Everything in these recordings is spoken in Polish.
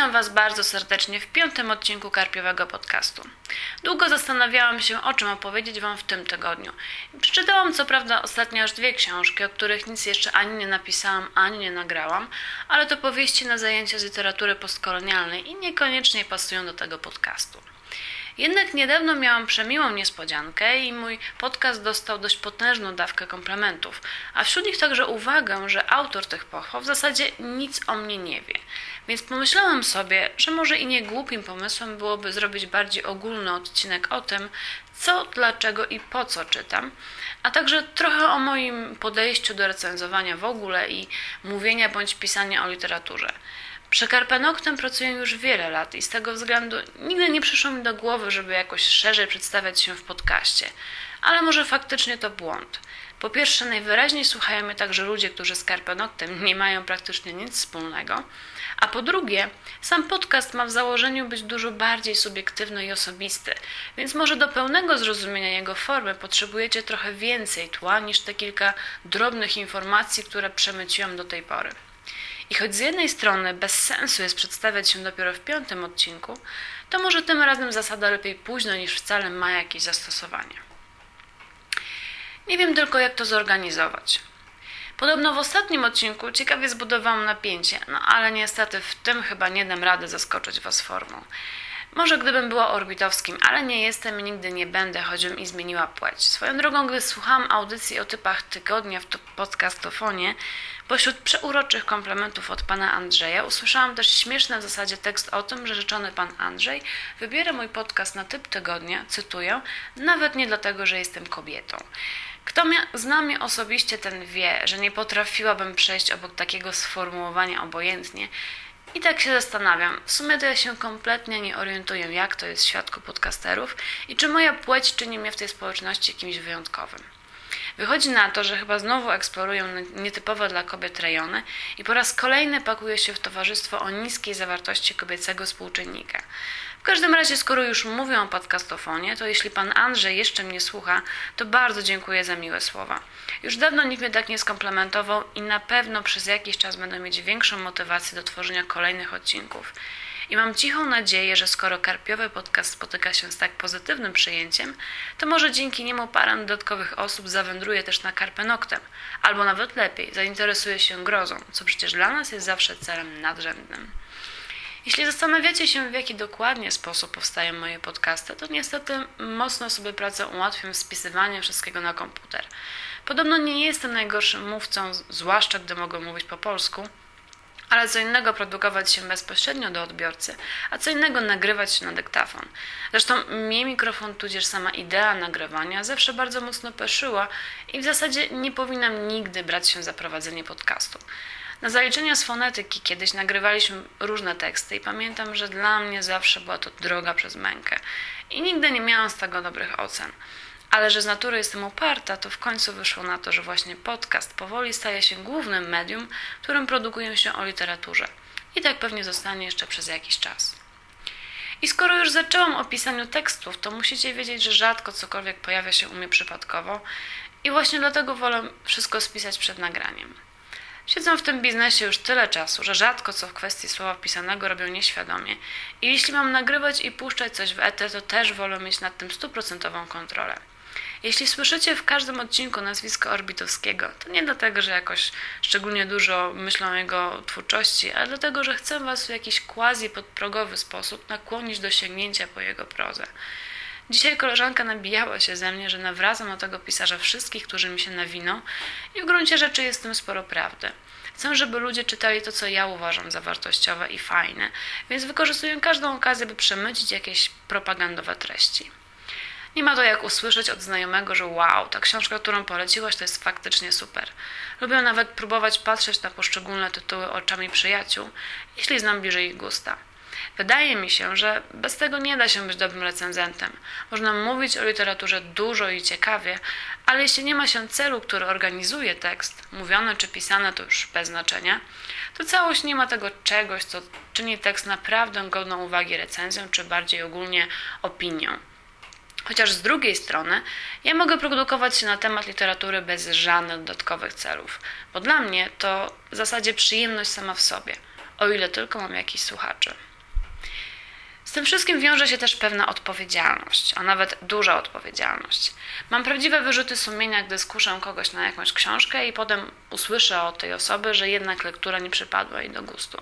Witam Was bardzo serdecznie w piątym odcinku Karpiowego Podcastu. Długo zastanawiałam się, o czym opowiedzieć Wam w tym tygodniu. Przeczytałam co prawda ostatnio aż dwie książki, o których nic jeszcze ani nie napisałam, ani nie nagrałam, ale to powieści na zajęcia z literatury postkolonialnej i niekoniecznie pasują do tego podcastu. Jednak niedawno miałam przemiłą niespodziankę i mój podcast dostał dość potężną dawkę komplementów, a wśród nich także uwagę, że autor tych pochwał w zasadzie nic o mnie nie wie. Więc pomyślałam sobie, że może i nie głupim pomysłem byłoby zrobić bardziej ogólny odcinek o tym, co, dlaczego i po co czytam, a także trochę o moim podejściu do recenzowania w ogóle i mówienia bądź pisania o literaturze. Przy Karpenoktem pracuję już wiele lat i z tego względu nigdy nie przyszło mi do głowy, żeby jakoś szerzej przedstawiać się w podcaście. Ale może faktycznie to błąd. Po pierwsze, najwyraźniej słuchają mnie także ludzie, którzy z Karpenoktem nie mają praktycznie nic wspólnego. A po drugie, sam podcast ma w założeniu być dużo bardziej subiektywny i osobisty, więc może do pełnego zrozumienia jego formy potrzebujecie trochę więcej tła niż te kilka drobnych informacji, które przemyciłam do tej pory. I choć z jednej strony bez sensu jest przedstawiać się dopiero w piątym odcinku, to może tym razem zasada lepiej późno niż wcale ma jakieś zastosowanie. Nie wiem tylko, jak to zorganizować. Podobno w ostatnim odcinku ciekawie zbudowałam napięcie, no ale niestety w tym chyba nie dam rady zaskoczyć Was formą. Może gdybym była orbitowskim, ale nie jestem i nigdy nie będę, choćbym i zmieniła płeć. Swoją drogą, gdy słuchałam audycji o typach tygodnia w podcastofonie, pośród przeuroczych komplementów od pana Andrzeja usłyszałam też śmieszny w zasadzie tekst o tym, że rzeczony pan Andrzej wybiera mój podcast na typ tygodnia, cytuję, nawet nie dlatego, że jestem kobietą. Kto mnie, zna mnie osobiście, ten wie, że nie potrafiłabym przejść obok takiego sformułowania obojętnie, i tak się zastanawiam. W sumie to ja się kompletnie nie orientuję, jak to jest w świadku podcasterów i czy moja płeć czyni mnie w tej społeczności kimś wyjątkowym. Wychodzi na to, że chyba znowu eksplorują nietypowe dla kobiet rejony i po raz kolejny pakuje się w towarzystwo o niskiej zawartości kobiecego współczynnika. W każdym razie, skoro już mówię o podcastofonie, to jeśli pan Andrzej jeszcze mnie słucha, to bardzo dziękuję za miłe słowa. Już dawno nikt mnie tak nie skomplementował i na pewno przez jakiś czas będę mieć większą motywację do tworzenia kolejnych odcinków. I mam cichą nadzieję, że skoro karpiowy podcast spotyka się z tak pozytywnym przyjęciem, to może dzięki niemu parę dodatkowych osób zawędruje też na karpenoktem, albo nawet lepiej, zainteresuje się grozą, co przecież dla nas jest zawsze celem nadrzędnym. Jeśli zastanawiacie się, w jaki dokładnie sposób powstają moje podcasty, to niestety mocno sobie pracę ułatwiam spisywaniem wszystkiego na komputer. Podobno nie jestem najgorszym mówcą, zwłaszcza gdy mogę mówić po polsku, ale co innego produkować się bezpośrednio do odbiorcy, a co innego nagrywać na dyktafon. Zresztą mnie mikrofon, tudzież sama idea nagrywania zawsze bardzo mocno peszyła i w zasadzie nie powinnam nigdy brać się za prowadzenie podcastu. Na zaliczenia z fonetyki kiedyś nagrywaliśmy różne teksty i pamiętam, że dla mnie zawsze była to droga przez mękę i nigdy nie miałam z tego dobrych ocen. Ale że z natury jestem uparta, to w końcu wyszło na to, że właśnie podcast powoli staje się głównym medium, którym produkuję się o literaturze. I tak pewnie zostanie jeszcze przez jakiś czas. I skoro już zaczęłam o pisaniu tekstów, to musicie wiedzieć, że rzadko cokolwiek pojawia się u mnie przypadkowo i właśnie dlatego wolę wszystko spisać przed nagraniem. Siedzą w tym biznesie już tyle czasu, że rzadko co w kwestii słowa pisanego robią nieświadomie. I jeśli mam nagrywać i puszczać coś w eter, to też wolę mieć nad tym stuprocentową kontrolę. Jeśli słyszycie w każdym odcinku nazwisko Orbitowskiego, to nie dlatego, że jakoś szczególnie dużo myślę o jego twórczości, ale dlatego, że chcę Was w jakiś quasi podprogowy sposób nakłonić do sięgnięcia po jego prozę. Dzisiaj koleżanka nabijała się ze mnie, że nawracam do tego pisarza wszystkich, którzy mi się nawiną i w gruncie rzeczy jest w tym sporo prawdy. Chcę, żeby ludzie czytali to, co ja uważam za wartościowe i fajne, więc wykorzystuję każdą okazję, by przemycić jakieś propagandowe treści. Nie ma to jak usłyszeć od znajomego, że wow, ta książka, którą poleciłaś, to jest faktycznie super. Lubię nawet próbować patrzeć na poszczególne tytuły oczami przyjaciół, jeśli znam bliżej ich gusta. Wydaje mi się, że bez tego nie da się być dobrym recenzentem. Można mówić o literaturze dużo i ciekawie, ale jeśli nie ma się celu, który organizuje tekst, mówione czy pisane to już bez znaczenia, to całość nie ma tego czegoś, co czyni tekst naprawdę godną uwagi recenzją, czy bardziej ogólnie opinią. Chociaż z drugiej strony, ja mogę produkować się na temat literatury bez żadnych dodatkowych celów, bo dla mnie to w zasadzie przyjemność sama w sobie, o ile tylko mam jakiś słuchaczy. Z tym wszystkim wiąże się też pewna odpowiedzialność, a nawet duża odpowiedzialność. Mam prawdziwe wyrzuty sumienia, gdy skuszę kogoś na jakąś książkę i potem usłyszę od tej osoby, że jednak lektura nie przypadła jej do gustu.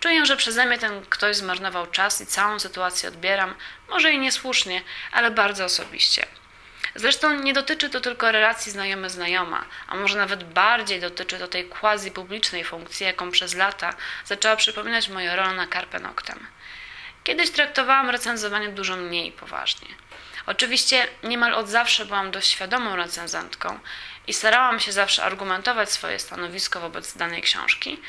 Czuję, że przeze mnie ten ktoś zmarnował czas i całą sytuację odbieram, może i niesłusznie, ale bardzo osobiście. Zresztą nie dotyczy to tylko relacji znajomy-znajoma, a może nawet bardziej dotyczy to tej quasi-publicznej funkcji, jaką przez lata zaczęła przypominać moja rola na Carpe Noctem. Kiedyś traktowałam recenzowanie dużo mniej poważnie. Oczywiście niemal od zawsze byłam dość świadomą recenzentką i starałam się zawsze argumentować swoje stanowisko wobec danej książki,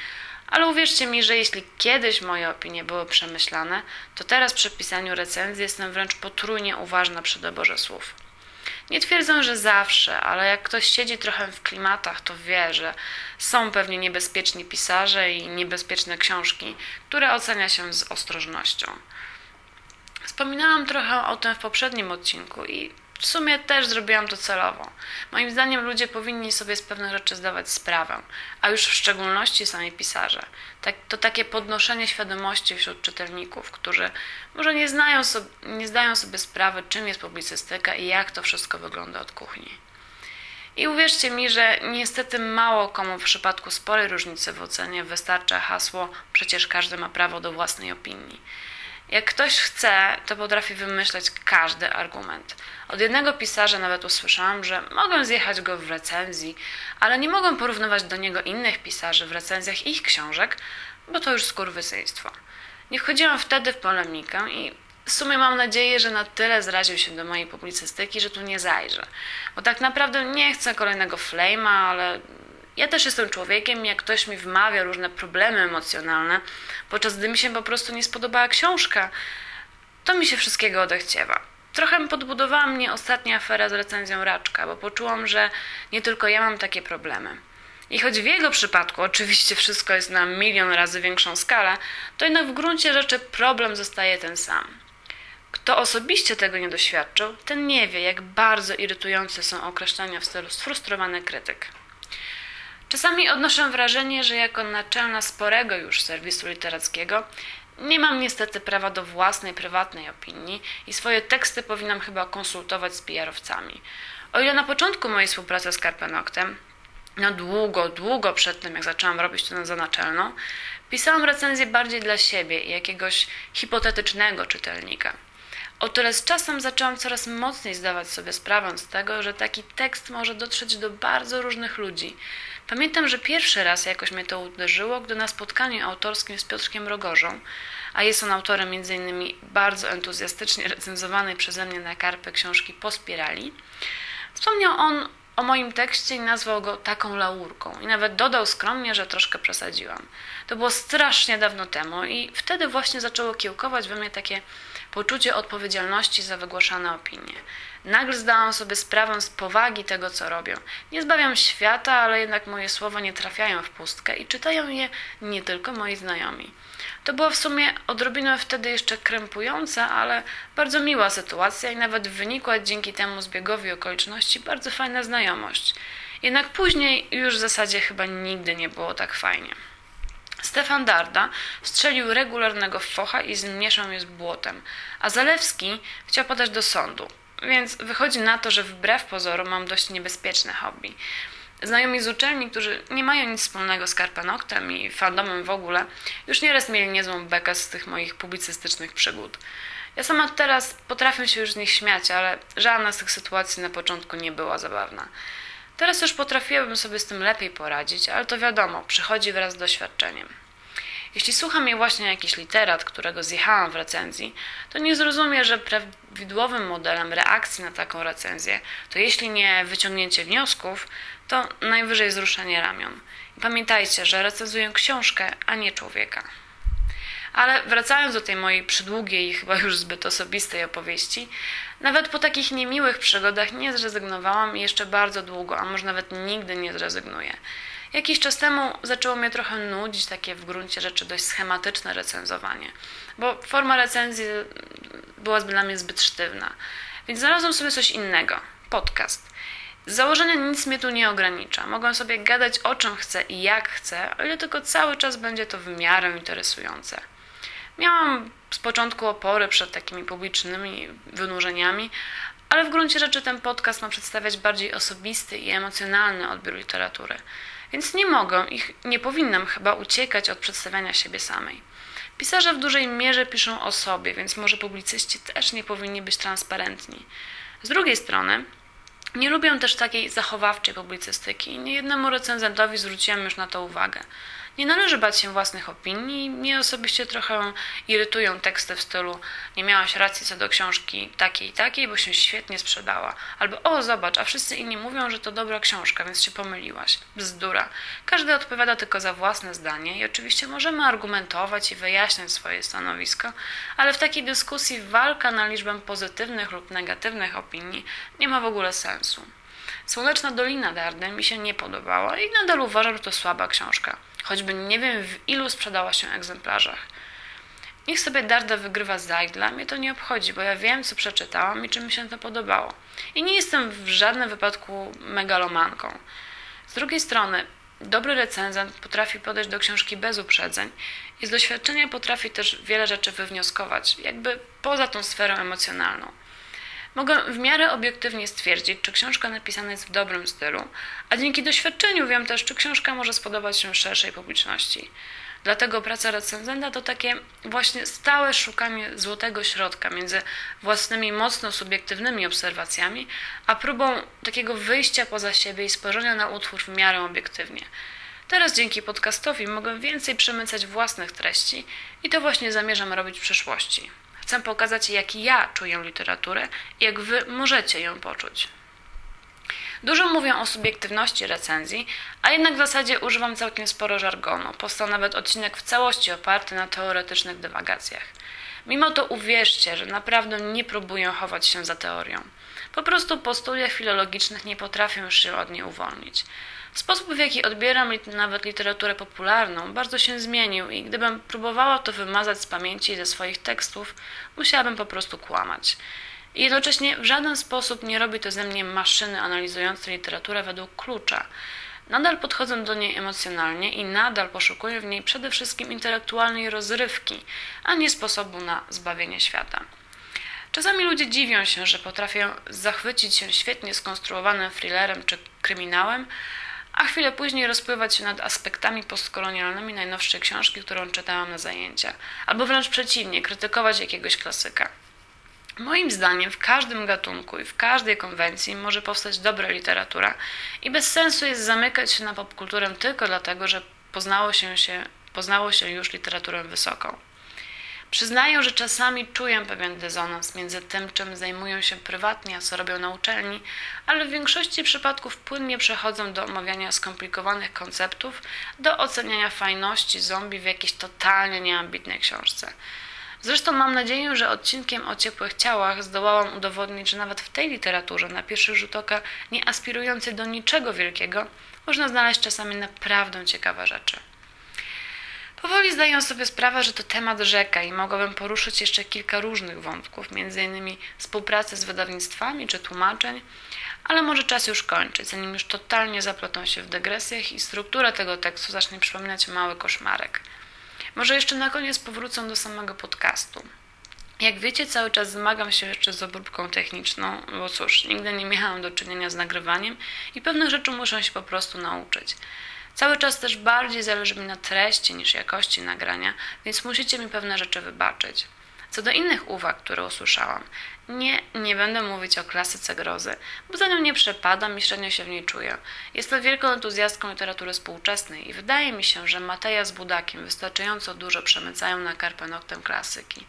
ale uwierzcie mi, że jeśli kiedyś moje opinie były przemyślane, to teraz przy pisaniu recenzji jestem wręcz potrójnie uważna przy doborze słów. Nie twierdzę, że zawsze, ale jak ktoś siedzi trochę w klimatach, to wie, że są pewnie niebezpieczni pisarze i niebezpieczne książki, które ocenia się z ostrożnością. Wspominałam trochę o tym w poprzednim odcinku i w sumie też zrobiłam to celowo. Moim zdaniem ludzie powinni sobie z pewnych rzeczy zdawać sprawę, a już w szczególności sami pisarze. Tak, to takie podnoszenie świadomości wśród czytelników, którzy może nie, znają sobie, nie zdają sobie sprawy, czym jest publicystyka i jak to wszystko wygląda od kuchni. I uwierzcie mi, że niestety mało komu w przypadku sporej różnicy w ocenie wystarcza hasło przecież każdy ma prawo do własnej opinii. Jak ktoś chce, to potrafi wymyśleć każdy argument. Od jednego pisarza nawet usłyszałam, że mogę zjechać go w recenzji, ale nie mogę porównywać do niego innych pisarzy w recenzjach ich książek, bo to już skurwysyństwo. Nie wchodziłam wtedy w polemikę i w sumie mam nadzieję, że na tyle zraził się do mojej publicystyki, że tu nie zajrzę. Bo tak naprawdę nie chcę kolejnego flame'a, ale ja też jestem człowiekiem, jak ktoś mi wmawia różne problemy emocjonalne, podczas gdy mi się po prostu nie spodobała książka, to mi się wszystkiego odechciewa. Trochę podbudowała mnie ostatnia afera z recenzją Raczka, bo poczułam, że nie tylko ja mam takie problemy. I choć w jego przypadku oczywiście wszystko jest na milion razy większą skalę, to jednak w gruncie rzeczy problem zostaje ten sam. Kto osobiście tego nie doświadczył, ten nie wie, jak bardzo irytujące są określenia w stylu sfrustrowany krytyk. Czasami odnoszę wrażenie, że jako naczelna sporego już serwisu literackiego nie mam niestety prawa do własnej, prywatnej opinii i swoje teksty powinnam chyba konsultować z PR-owcami. O ile na początku mojej współpracy z Karpenoktem, no długo, długo przed tym, jak zaczęłam robić to za naczelną, pisałam recenzje bardziej dla siebie i jakiegoś hipotetycznego czytelnika. O tyle z czasem zaczęłam coraz mocniej zdawać sobie sprawę z tego, że taki tekst może dotrzeć do bardzo różnych ludzi. Pamiętam, że pierwszy raz jakoś mnie to uderzyło, gdy na spotkaniu autorskim z Piotrkiem Rogorzą, a jest on autorem m.in. bardzo entuzjastycznie recenzowanej przeze mnie na karpę książki Po spirali, wspomniał on o moim tekście i nazwał go taką laurką. I nawet dodał skromnie, że troszkę przesadziłam. To było strasznie dawno temu i wtedy właśnie zaczęło kiełkować we mnie takie poczucie odpowiedzialności za wygłaszane opinie. Nagle zdałam sobie sprawę z powagi tego, co robię. Nie zbawiam świata, ale jednak moje słowa nie trafiają w pustkę i czytają je nie tylko moi znajomi. To była w sumie odrobinę wtedy jeszcze krępująca, ale bardzo miła sytuacja i nawet wynikła dzięki temu zbiegowi okoliczności bardzo fajna znajomość. Jednak później już w zasadzie chyba nigdy nie było tak fajnie. Stefan Darda strzelił regularnego focha i zmieszał je z błotem, a Zalewski chciał podać do sądu. Więc wychodzi na to, że wbrew pozorom mam dość niebezpieczne hobby. Znajomi z uczelni, którzy nie mają nic wspólnego z Karpanoktem i fandomem w ogóle, już nieraz mieli niezłą bekę z tych moich publicystycznych przygód. Ja sama teraz potrafię się już z nich śmiać, ale żadna z tych sytuacji na początku nie była zabawna. Teraz już potrafiłabym sobie z tym lepiej poradzić, ale to wiadomo, przychodzi wraz z doświadczeniem. Jeśli słucha mnie właśnie jakiś literat, którego zjechałam w recenzji, to nie zrozumie, że prawidłowym modelem reakcji na taką recenzję to jeśli nie wyciągnięcie wniosków, to najwyżej wzruszenie ramion. Pamiętajcie, że recenzuję książkę, a nie człowieka. Ale wracając do tej mojej przydługiej i chyba już zbyt osobistej opowieści, nawet po takich niemiłych przygodach nie zrezygnowałam i jeszcze bardzo długo, a może nawet nigdy nie zrezygnuję. Jakiś czas temu zaczęło mnie trochę nudzić takie w gruncie rzeczy dość schematyczne recenzowanie, bo forma recenzji była dla mnie zbyt sztywna. Więc znalazłam sobie coś innego podcast. Z założenia nic mnie tu nie ogranicza. Mogę sobie gadać o czym chcę i jak chcę, ale tylko cały czas będzie to w miarę interesujące. Miałam z początku opory przed takimi publicznymi wynurzeniami, ale w gruncie rzeczy ten podcast ma przedstawiać bardziej osobisty i emocjonalny odbiór literatury. Więc nie mogę i nie powinnam chyba uciekać od przedstawiania siebie samej. Pisarze w dużej mierze piszą o sobie, więc może publicyści też nie powinni być transparentni. Z drugiej strony, nie lubię też takiej zachowawczej publicystyki i niejednemu recenzentowi zwróciłam już na to uwagę. Nie należy bać się własnych opinii. Mnie osobiście trochę irytują teksty w stylu nie miałaś racji co do książki takiej i takiej, bo się świetnie sprzedała. Albo o, zobacz, a wszyscy inni mówią, że to dobra książka, więc się pomyliłaś. Bzdura. Każdy odpowiada tylko za własne zdanie i oczywiście możemy argumentować i wyjaśniać swoje stanowisko, ale w takiej dyskusji walka na liczbę pozytywnych lub negatywnych opinii nie ma w ogóle sensu. Słoneczna Dolina Dardy mi się nie podobała i nadal uważam, że to słaba książka choćby nie wiem w ilu sprzedała się egzemplarzach. Niech sobie Darda wygrywa Zajdla, mnie to nie obchodzi, bo ja wiem, co przeczytałam i czy mi się to podobało. I nie jestem w żadnym wypadku megalomanką. Z drugiej strony, dobry recenzent potrafi podejść do książki bez uprzedzeń i z doświadczenia potrafi też wiele rzeczy wywnioskować, jakby poza tą sferą emocjonalną. Mogę w miarę obiektywnie stwierdzić, czy książka napisana jest w dobrym stylu, a dzięki doświadczeniu wiem też, czy książka może spodobać się szerszej publiczności. Dlatego praca recenzenta to takie właśnie stałe szukanie złotego środka między własnymi mocno subiektywnymi obserwacjami, a próbą takiego wyjścia poza siebie i spojrzenia na utwór w miarę obiektywnie. Teraz dzięki podcastowi mogę więcej przemycać własnych treści i to właśnie zamierzam robić w przyszłości. Chcę pokazać, jak ja czuję literaturę i jak wy możecie ją poczuć. Dużo mówię o subiektywności recenzji, a jednak w zasadzie używam całkiem sporo żargonu. Powstał nawet odcinek w całości oparty na teoretycznych dywagacjach. Mimo to uwierzcie, że naprawdę nie próbuję chować się za teorią. Po prostu po studiach filologicznych nie potrafię już się od niej uwolnić. Sposób, w jaki odbieram nawet literaturę popularną, bardzo się zmienił i gdybym próbowała to wymazać z pamięci ze swoich tekstów, musiałabym po prostu kłamać. I jednocześnie w żaden sposób nie robi to ze mnie maszyny analizującej literaturę według klucza. Nadal podchodzę do niej emocjonalnie i nadal poszukuję w niej przede wszystkim intelektualnej rozrywki, a nie sposobu na zbawienie świata. Czasami ludzie dziwią się, że potrafię zachwycić się świetnie skonstruowanym thrillerem czy kryminałem, a chwilę później rozpływać się nad aspektami postkolonialnymi najnowszej książki, którą czytałam na zajęcia, albo wręcz przeciwnie, krytykować jakiegoś klasyka. Moim zdaniem w każdym gatunku i w każdej konwencji może powstać dobra literatura i bez sensu jest zamykać się na popkulturę tylko dlatego, że poznało się, się, poznało się już literaturę wysoką. Przyznaję, że czasami czuję pewien dysonans między tym, czym zajmują się prywatnie, a co robią na uczelni, ale w większości przypadków płynnie przechodzą do omawiania skomplikowanych konceptów, do oceniania fajności zombie w jakiejś totalnie nieambitnej książce. Zresztą mam nadzieję, że odcinkiem o ciepłych ciałach zdołałam udowodnić, że nawet w tej literaturze, na pierwszy rzut oka nie aspirującej do niczego wielkiego, można znaleźć czasami naprawdę ciekawe rzeczy. Powoli zdaję sobie sprawę, że to temat rzeka i mogłabym poruszyć jeszcze kilka różnych wątków, m.in. współpracy z wydawnictwami czy tłumaczeń, ale może czas już kończyć, zanim już totalnie zaplotą się w dygresjach i struktura tego tekstu zacznie przypominać mały koszmarek. Może jeszcze na koniec powrócę do samego podcastu. Jak wiecie, cały czas zmagam się jeszcze z obróbką techniczną, bo cóż, nigdy nie miałam do czynienia z nagrywaniem i pewnych rzeczy muszę się po prostu nauczyć. Cały czas też bardziej zależy mi na treści niż jakości nagrania, więc musicie mi pewne rzeczy wybaczyć. Co do innych uwag, które usłyszałam, nie, nie będę mówić o klasyce grozy, bo za nią nie przepadam i średnio się w niej czuję. Jestem wielką entuzjastką literatury współczesnej i wydaje mi się, że Mateja z Budakiem wystarczająco dużo przemycają na karpę noktem klasyki.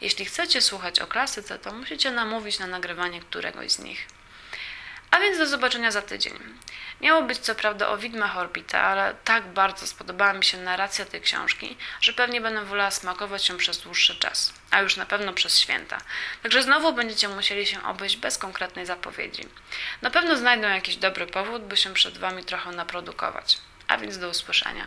Jeśli chcecie słuchać o klasyce, to musicie namówić na nagrywanie któregoś z nich. A więc do zobaczenia za tydzień. Miało być co prawda o widmach Orbita, ale tak bardzo spodobała mi się narracja tej książki, że pewnie będę wolała smakować ją przez dłuższy czas, a już na pewno przez święta. Także znowu będziecie musieli się obejść bez konkretnej zapowiedzi. Na pewno znajdę jakiś dobry powód, by się przed Wami trochę naprodukować. A więc do usłyszenia.